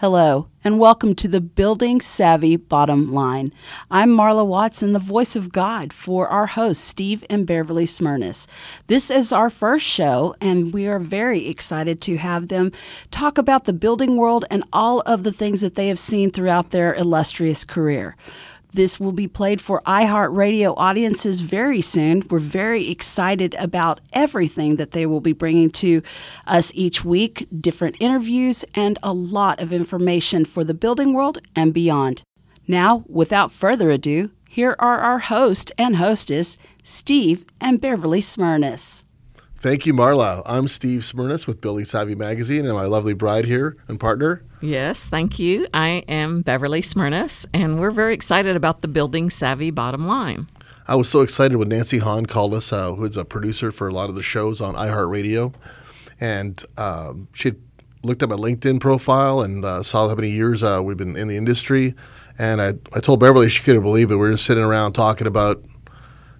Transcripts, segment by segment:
Hello, and welcome to the Building Savvy Bottom Line. I'm Marla Watson, the voice of God for our hosts, Steve and Beverly Smirnis. This is our first show, and we are very excited to have them talk about the building world and all of the things that they have seen throughout their illustrious career. This will be played for iHeartRadio audiences very soon. We're very excited about everything that they will be bringing to us each week different interviews and a lot of information for the building world and beyond. Now, without further ado, here are our host and hostess, Steve and Beverly Smirnis. Thank you, Marla. I'm Steve Smirnis with Building Savvy Magazine, and my lovely bride here and partner. Yes, thank you. I am Beverly Smirnis, and we're very excited about the Building Savvy bottom line. I was so excited when Nancy Hahn called us, uh, who's a producer for a lot of the shows on iHeartRadio, and um, she looked at my LinkedIn profile and uh, saw how many years uh, we've been in the industry. And I, I told Beverly she couldn't believe it. We are just sitting around talking about,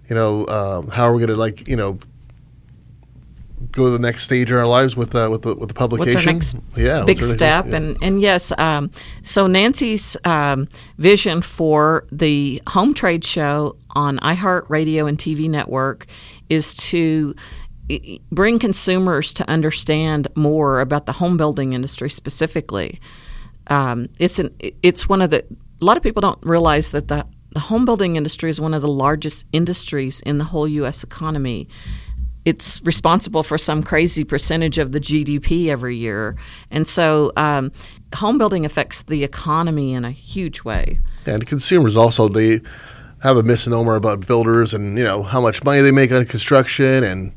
you know, uh, how are we going to like, you know, go to the next stage in our lives with uh, with the with the publication. What's our next yeah, big step? Yeah. And and yes, um, so Nancy's um, vision for the home trade show on iHeartRadio and TV network is to bring consumers to understand more about the home building industry specifically. Um, it's an it's one of the a lot of people don't realize that the the home building industry is one of the largest industries in the whole U.S. economy it's responsible for some crazy percentage of the GDP every year. And so um, home building affects the economy in a huge way. And consumers also, they have a misnomer about builders and, you know, how much money they make on construction. And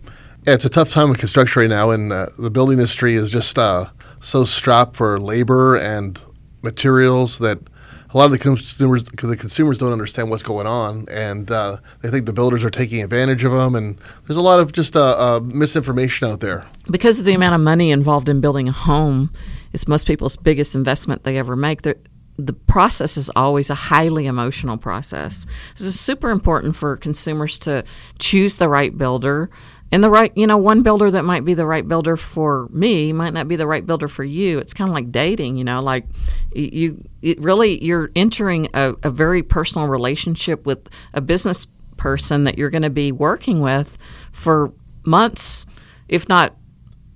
yeah, it's a tough time in construction right now. And uh, the building industry is just uh, so strapped for labor and materials that – a lot of the consumers the consumers don't understand what's going on, and uh, they think the builders are taking advantage of them. And there's a lot of just uh, uh, misinformation out there. Because of the amount of money involved in building a home, it's most people's biggest investment they ever make. They're, the process is always a highly emotional process. This is super important for consumers to choose the right builder, and the right you know one builder that might be the right builder for me might not be the right builder for you. It's kind of like dating you know like you really you're entering a, a very personal relationship with a business person that you're going to be working with for months if not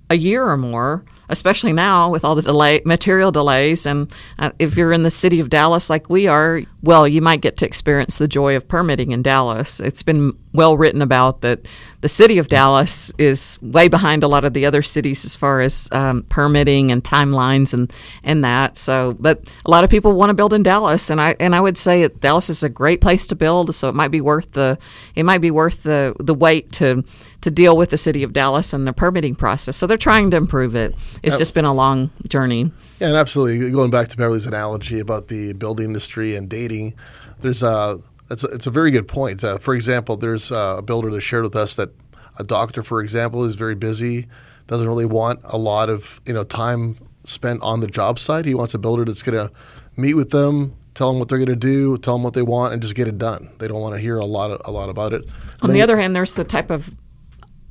a year or more especially now with all the delay material delays. And uh, if you're in the city of Dallas like we are well you might get to experience the joy of permitting in Dallas. It's been well written about that the city of Dallas is way behind a lot of the other cities as far as um, permitting and timelines and and that. So, but a lot of people want to build in Dallas, and I and I would say Dallas is a great place to build. So it might be worth the it might be worth the the wait to to deal with the city of Dallas and the permitting process. So they're trying to improve it. It's just been a long journey. Yeah, and absolutely. Going back to Beverly's analogy about the building industry and dating, there's a it's a, it's a very good point. Uh, for example, there's uh, a builder that shared with us that a doctor, for example, is very busy, doesn't really want a lot of you know time spent on the job site. He wants a builder that's going to meet with them, tell them what they're going to do, tell them what they want, and just get it done. They don't want to hear a lot of, a lot about it. On the other hand, there's the type of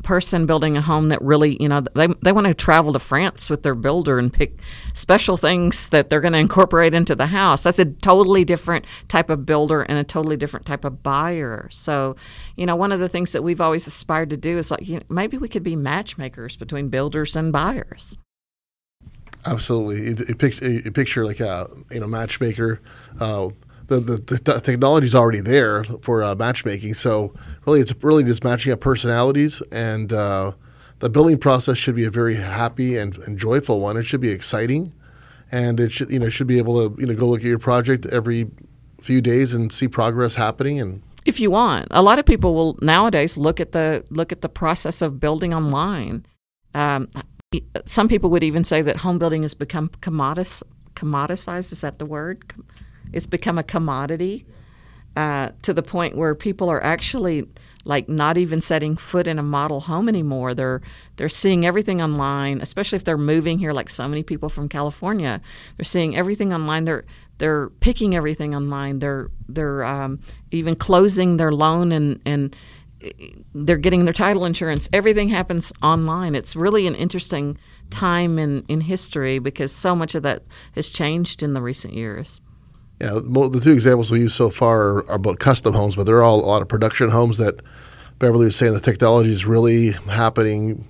person building a home that really, you know, they, they want to travel to France with their builder and pick special things that they're going to incorporate into the house. That's a totally different type of builder and a totally different type of buyer. So, you know, one of the things that we've always aspired to do is like, you know, maybe we could be matchmakers between builders and buyers. Absolutely. You picture like a you know matchmaker. Uh, the, the, the technology is already there for uh, matchmaking. So really, it's really just matching up personalities, and uh, the building process should be a very happy and, and, joyful one. It should be exciting, and it should you know should be able to you know go look at your project every few days and see progress happening and. If you want, a lot of people will nowadays look at the look at the process of building online. Um, some people would even say that home building has become commodis- commoditized. Is that the word? It's become a commodity uh, to the point where people are actually like not even setting foot in a model home anymore. They're they're seeing everything online, especially if they're moving here, like so many people from California. They're seeing everything online. They're they're picking everything online. They're they're um, even closing their loan and and they're getting their title insurance. Everything happens online. It's really an interesting time in, in history because so much of that has changed in the recent years. Yeah, the two examples we use so far are, are about custom homes, but they're all a lot of production homes that Beverly was saying the technology is really happening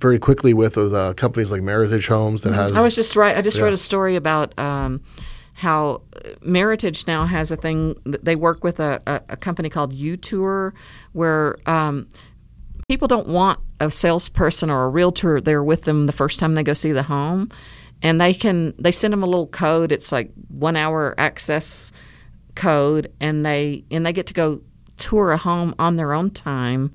very quickly with uh, companies like Meritage Homes that mm-hmm. has. I was just right. I just yeah. wrote a story about um, how Meritage now has a thing. They work with a, a, a company called U-Tour, where um, people don't want a salesperson or a realtor there with them the first time they go see the home and they can they send them a little code. It's like one hour access code, and they and they get to go tour a home on their own time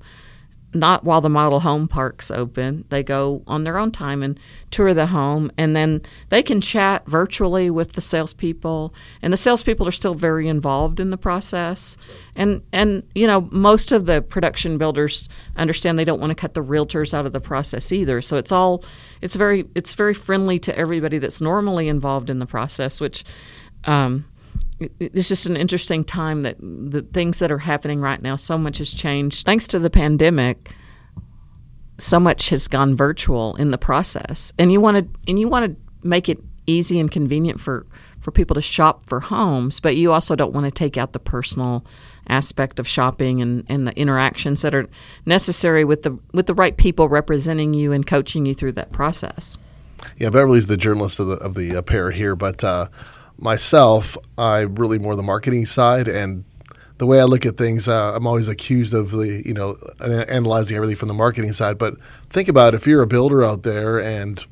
not while the model home park's open. They go on their own time and tour the home, and then they can chat virtually with the salespeople. And the salespeople are still very involved in the process. And and you know most of the production builders understand they don't want to cut the realtors out of the process either. So it's all it's very it's very friendly to everybody that's normally involved in the process, which. Um, it's just an interesting time that the things that are happening right now, so much has changed. Thanks to the pandemic, so much has gone virtual in the process. And you want to and you want to make it easy and convenient for for people to shop for homes, but you also don't want to take out the personal aspect of shopping and, and the interactions that are necessary with the with the right people representing you and coaching you through that process. Yeah, Beverly's the journalist of the of the uh, pair here, but uh, myself, I'm really more the marketing side and the way I look at things, uh, I'm always accused of the you know analyzing everything from the marketing side. But think about it, if you're a builder out there and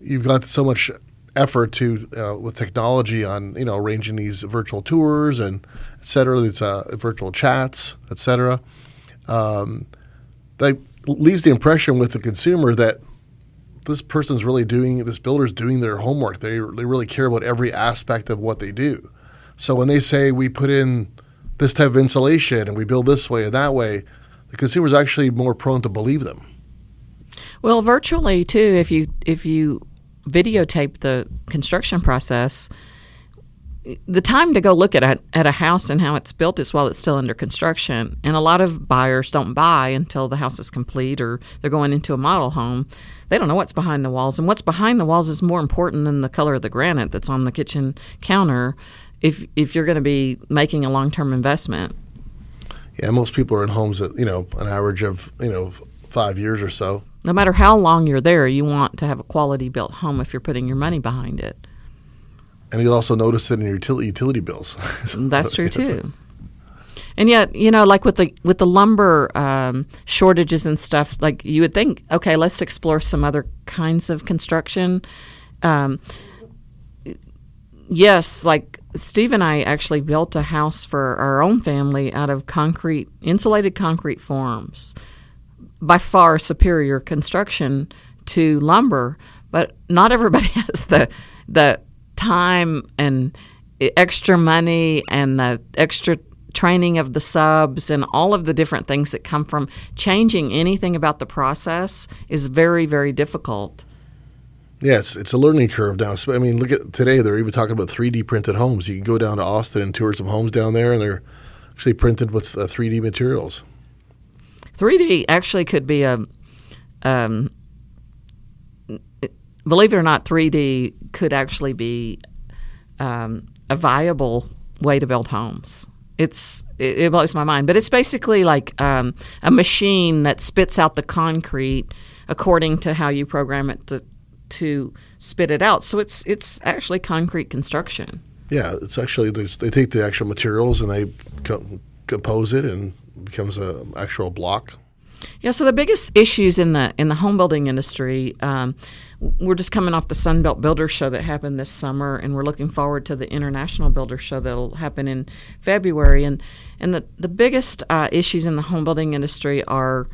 you've got so much effort to uh, with technology on you know arranging these virtual tours and et cetera, these uh, virtual chats, et cetera. Um, that leaves the impression with the consumer that this person's really doing this builder's doing their homework. They they really care about every aspect of what they do. So when they say we put in this type of insulation and we build this way and that way, the consumer is actually more prone to believe them. Well, virtually too, if you if you videotape the construction process, the time to go look at a, at a house and how it's built is while it's still under construction. And a lot of buyers don't buy until the house is complete or they're going into a model home. They don't know what's behind the walls. And what's behind the walls is more important than the color of the granite that's on the kitchen counter if, if you're going to be making a long term investment. Yeah, most people are in homes at, you know, an average of, you know, five years or so. No matter how long you're there, you want to have a quality built home if you're putting your money behind it. And you'll also notice it in your utility, utility bills. so, That's true too. And yet, you know, like with the with the lumber um, shortages and stuff, like you would think, okay, let's explore some other kinds of construction. Um, yes, like Steve and I actually built a house for our own family out of concrete, insulated concrete forms. By far superior construction to lumber, but not everybody has the the time and extra money and the extra training of the subs and all of the different things that come from changing anything about the process is very very difficult. Yes, it's a learning curve now. I mean, look at today. They're even talking about 3D printed homes. You can go down to Austin and tour some homes down there, and they're actually printed with uh, 3D materials. 3D actually could be a um, believe it or not, 3D could actually be um, a viable way to build homes. It's it, it, blows my mind, but it's basically like um, a machine that spits out the concrete according to how you program it to to spit it out. So it's it's actually concrete construction. Yeah, it's actually they take the actual materials and they co- compose it and becomes an actual block. Yeah. So the biggest issues in the in the home building industry, um, we're just coming off the Sunbelt Builder Show that happened this summer, and we're looking forward to the International Builder Show that'll happen in February. And and the the biggest uh, issues in the home building industry are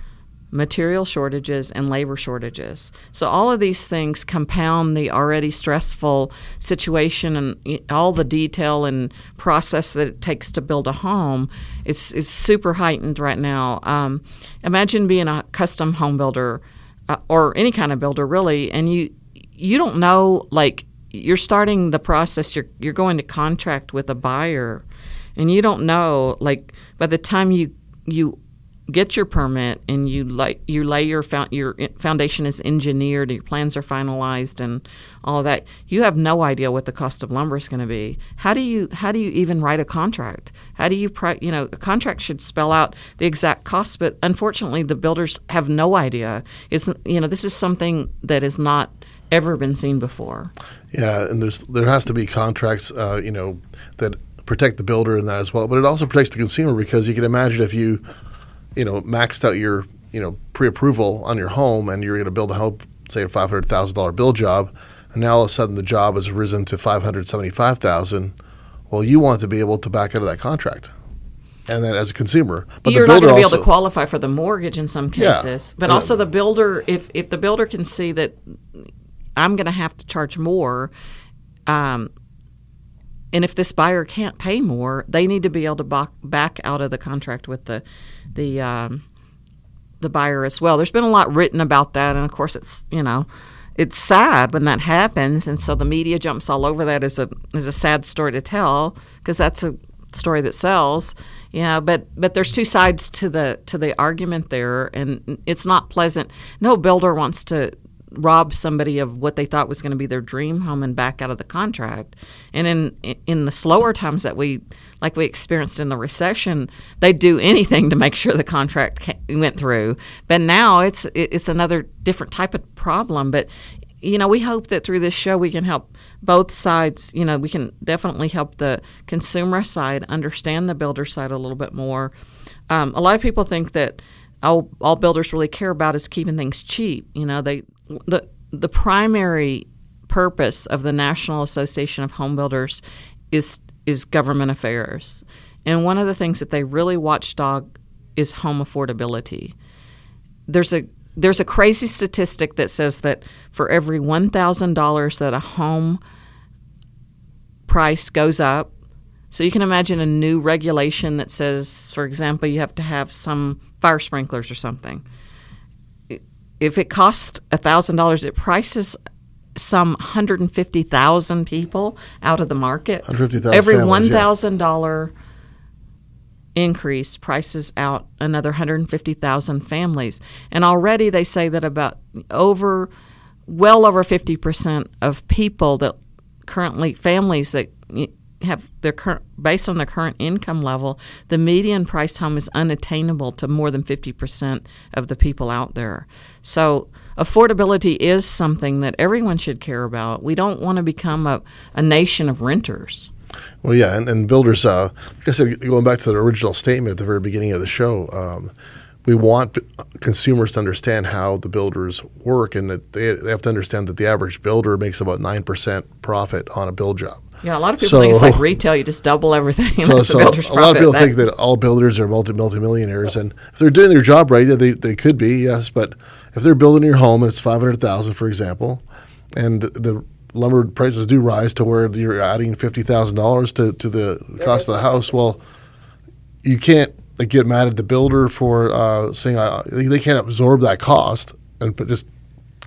material shortages, and labor shortages. So, all of these things compound the already stressful situation and all the detail and process that it takes to build a home. It's, it's super heightened right now. Um, imagine being a custom home builder uh, or any kind of builder, really, and you, you don't know, like, you're starting the process, you're, you're going to contract with a buyer, and you don't know, like, by the time you, you get your permit and you lay you lay your fo- your foundation is engineered, your plans are finalized, and all that. You have no idea what the cost of lumber is going to be. How do you how do you even write a contract? How do you pri- you know a contract should spell out the exact cost, but unfortunately the builders have no idea. It's you know this is something that is not ever been seen before. Yeah, and there's there has to be contracts, uh, you know, that protect the builder in that as well, but it also protects the consumer because you can imagine if you you know, maxed out your, you know, pre-approval on your home and you're going to build a home, say a five hundred thousand dollar build job, and now all of a sudden the job has risen to five hundred seventy-five thousand. Well, you want to be able to back out of that contract, and then as a consumer, but you're not going to be able to qualify for the mortgage in some cases. Yeah, but also the builder, if if the builder can see that I'm going to have to charge more. Um, and if this buyer can't pay more, they need to be able to back out of the contract with the the um, the buyer as well. There's been a lot written about that, and of course, it's you know, it's sad when that happens, and so the media jumps all over that as a as a sad story to tell because that's a story that sells. Yeah, but but there's two sides to the to the argument there, and it's not pleasant. No builder wants to rob somebody of what they thought was going to be their dream home and back out of the contract. And in in the slower times that we like we experienced in the recession, they'd do anything to make sure the contract went through. But now it's it's another different type of problem. But you know, we hope that through this show we can help both sides. You know, we can definitely help the consumer side understand the builder side a little bit more. Um, a lot of people think that all, all builders really care about is keeping things cheap. You know, they the the primary purpose of the National Association of Home Builders is is government affairs. And one of the things that they really watchdog is home affordability. There's a there's a crazy statistic that says that for every $1,000 that a home price goes up, so you can imagine a new regulation that says, for example, you have to have some fire sprinklers or something if it costs thousand dollars, it prices some 150,000 people out of the market. 150,000 Every families, $1,000 yeah. increase prices out another 150,000 families. And already they say that about over, well over 50% of people that currently, families that have their current based on their current income level, the median priced home is unattainable to more than 50% of the people out there. So affordability is something that everyone should care about. We don't want to become a, a nation of renters. Well, yeah, and, and builders, uh, like I said, going back to the original statement at the very beginning of the show, um, we want consumers to understand how the builders work and that they, they have to understand that the average builder makes about 9% profit on a build job. Yeah, a lot of people so, think it's like retail; you just double everything. So, so a lot of people that. think that all builders are multi multimillionaires, and if they're doing their job right, they they could be yes. But if they're building your home and it's five hundred thousand, for example, and the lumber prices do rise to where you're adding fifty thousand dollars to to the cost of the house, well, you can't like, get mad at the builder for uh, saying uh, they can't absorb that cost and just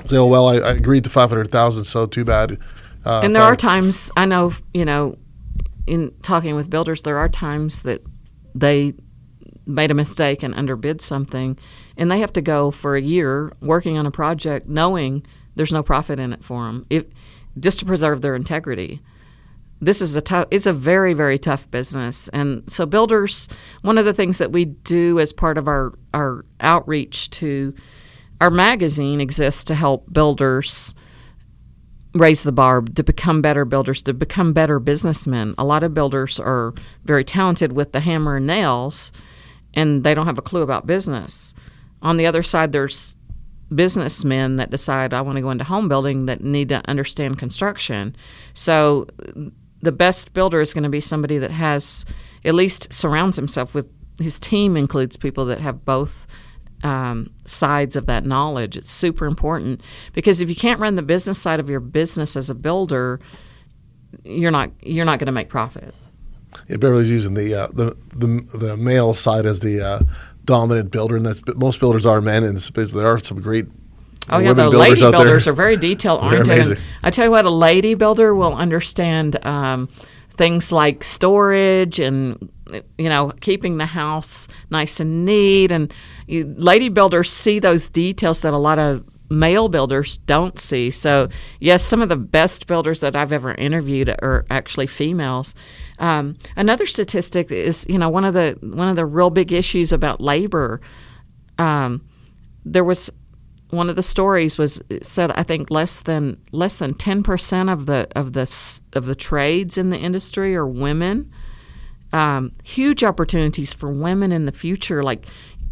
say, "Oh well, I, I agreed to five hundred thousand, so too bad." Uh, and there are times I know, you know, in talking with builders, there are times that they made a mistake and underbid something, and they have to go for a year working on a project knowing there's no profit in it for them, if, just to preserve their integrity. This is a tough. It's a very very tough business, and so builders. One of the things that we do as part of our our outreach to our magazine exists to help builders raise the bar to become better builders, to become better businessmen. A lot of builders are very talented with the hammer and nails, and they don't have a clue about business. On the other side, there's businessmen that decide I want to go into home building that need to understand construction. So the best builder is going to be somebody that has at least surrounds himself with his team includes people that have both um, sides of that knowledge. It's super important because if you can't run the business side of your business as a builder, you're not you're not going to make profit. Yeah, Beverly's using the uh, the, the the male side as the uh, dominant builder, and that's most builders are men, and there are some great. Oh yeah, the lady builders there. are very detail oriented. I tell you what, a lady builder will understand um, things like storage and you know, keeping the house nice and neat. And lady builders see those details that a lot of male builders don't see. So, yes, some of the best builders that I've ever interviewed are actually females. Um, another statistic is, you know, one of the one of the real big issues about labor. Um, there was one of the stories was said I think less than less than ten percent of the of the of the trades in the industry are women. Um, huge opportunities for women in the future, like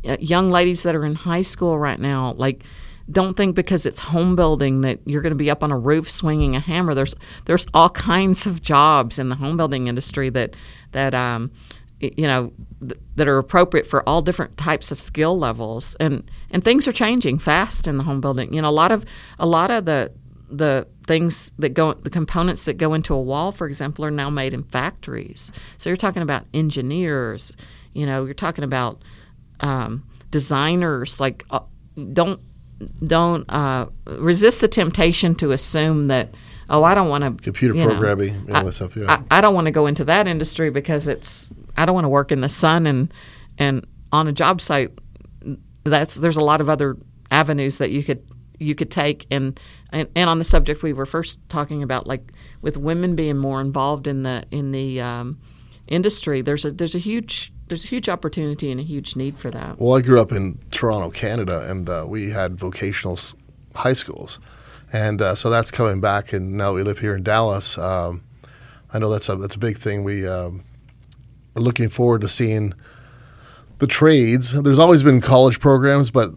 uh, young ladies that are in high school right now, like don't think because it's home building that you're going to be up on a roof swinging a hammer. There's there's all kinds of jobs in the home building industry that that um, you know th- that are appropriate for all different types of skill levels and and things are changing fast in the home building. You know, a lot of a lot of the the things that go the components that go into a wall for example are now made in factories so you're talking about engineers you know you're talking about um, designers like uh, don't don't uh, resist the temptation to assume that oh I don't want to computer programming know, I, stuff, yeah. I, I don't want to go into that industry because it's I don't want to work in the sun and and on a job site that's there's a lot of other avenues that you could you could take and, and and on the subject we were first talking about like with women being more involved in the in the um, industry there's a there's a huge there's a huge opportunity and a huge need for that. Well, I grew up in Toronto, Canada, and uh, we had vocational high schools, and uh, so that's coming back. And now we live here in Dallas. Um, I know that's a that's a big thing. We um, are looking forward to seeing the trades. There's always been college programs, but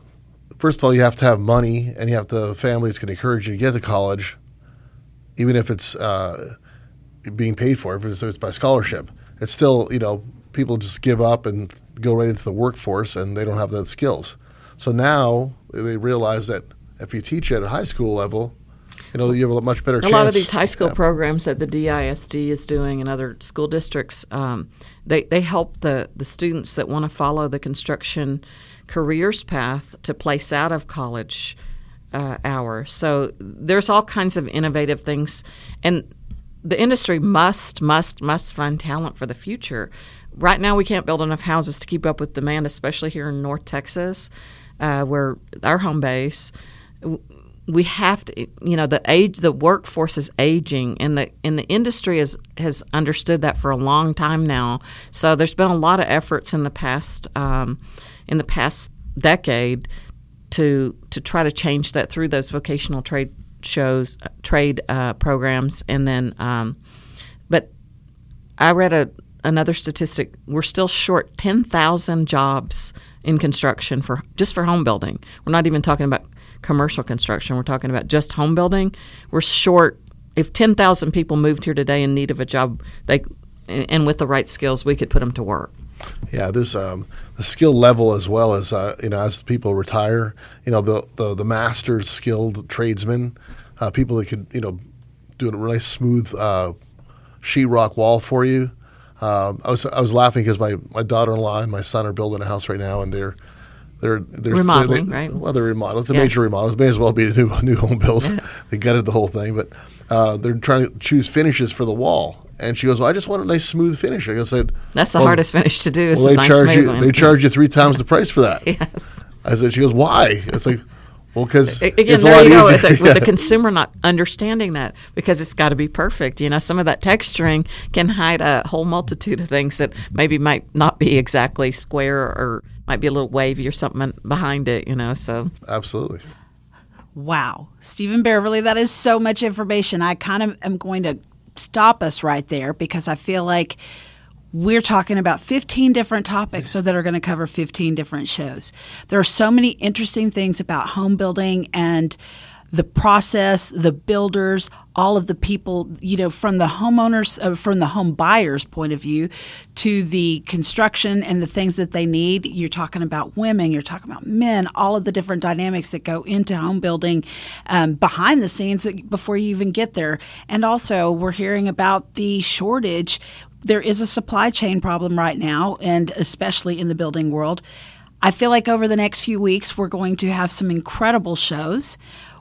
first of all, you have to have money, and you have the families can encourage you to get to college, even if it's uh, being paid for, if it's, if it's by scholarship. It's still you know people just give up and go right into the workforce and they don't have the skills. So now they realize that if you teach at a high school level, you know, you have a much better a chance. Lot of these high school yeah. programs that the DISD is doing and other school districts, um, they, they help the, the students that want to follow the construction careers path to place out of college uh, hours. So there's all kinds of innovative things. And the industry must, must, must find talent for the future right now we can't build enough houses to keep up with demand, especially here in North Texas, uh, where our home base. We have to, you know, the age, the workforce is aging, and the and the industry has has understood that for a long time now. So there's been a lot of efforts in the past um, in the past decade to to try to change that through those vocational trade shows, uh, trade uh, programs, and then. Um, but I read a another statistic we're still short 10,000 jobs in construction for just for home building. We're not even talking about commercial construction. We're talking about just home building. We're short if 10,000 people moved here today in need of a job, they and with the right skills, we could put them to work. Yeah, there's um, the skill level as well as uh, you know as people retire. You know the the, the masters, skilled tradesmen, uh, people that could you know do a really smooth uh, sheetrock wall for you. Um, I was I was laughing because my, my daughter in law and my son are building a house right now, and they're they're they're remodeling, they, right? Well, they're remodeling. It's a yeah. major remodel. It may as well be a new new home build. Yeah. they gutted the whole thing, but uh, they're trying to choose finishes for the wall. And she goes, "Well, I just want a nice smooth finish." I said, "That's the well, hardest finish to do. Is well, they nice charge you they charge you three times the price for that." yes. I said, "She goes, why?" It's like. Well, because again, there you go with the, with the, consumer not understanding that because it's got to be perfect. You know, some of that texturing can hide a whole multitude of things that maybe might not be exactly square or might be a little wavy or something behind it. You know, so absolutely. Wow, Stephen Beverly, that is so much information. I kind of am going to stop us right there because I feel like we're talking about 15 different topics so that are going to cover 15 different shows. There are so many interesting things about home building and the process, the builders, all of the people, you know, from the homeowners, uh, from the home buyers' point of view to the construction and the things that they need. You're talking about women, you're talking about men, all of the different dynamics that go into home building um, behind the scenes before you even get there. And also, we're hearing about the shortage there is a supply chain problem right now, and especially in the building world. I feel like over the next few weeks, we're going to have some incredible shows.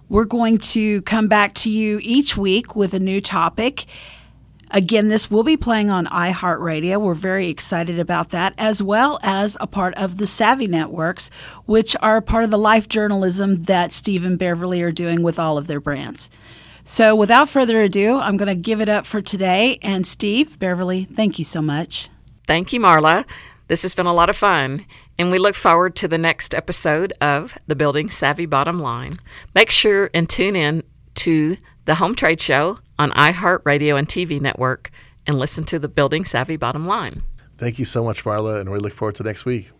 We're going to come back to you each week with a new topic. Again, this will be playing on iHeartRadio. We're very excited about that, as well as a part of the Savvy Networks, which are part of the life journalism that Steve and Beverly are doing with all of their brands. So, without further ado, I'm going to give it up for today. And Steve, Beverly, thank you so much. Thank you, Marla. This has been a lot of fun, and we look forward to the next episode of the Building Savvy Bottom Line. Make sure and tune in to the Home Trade Show on iHeartRadio and TV network and listen to the Building Savvy Bottom Line. Thank you so much, Marla, and we look forward to next week.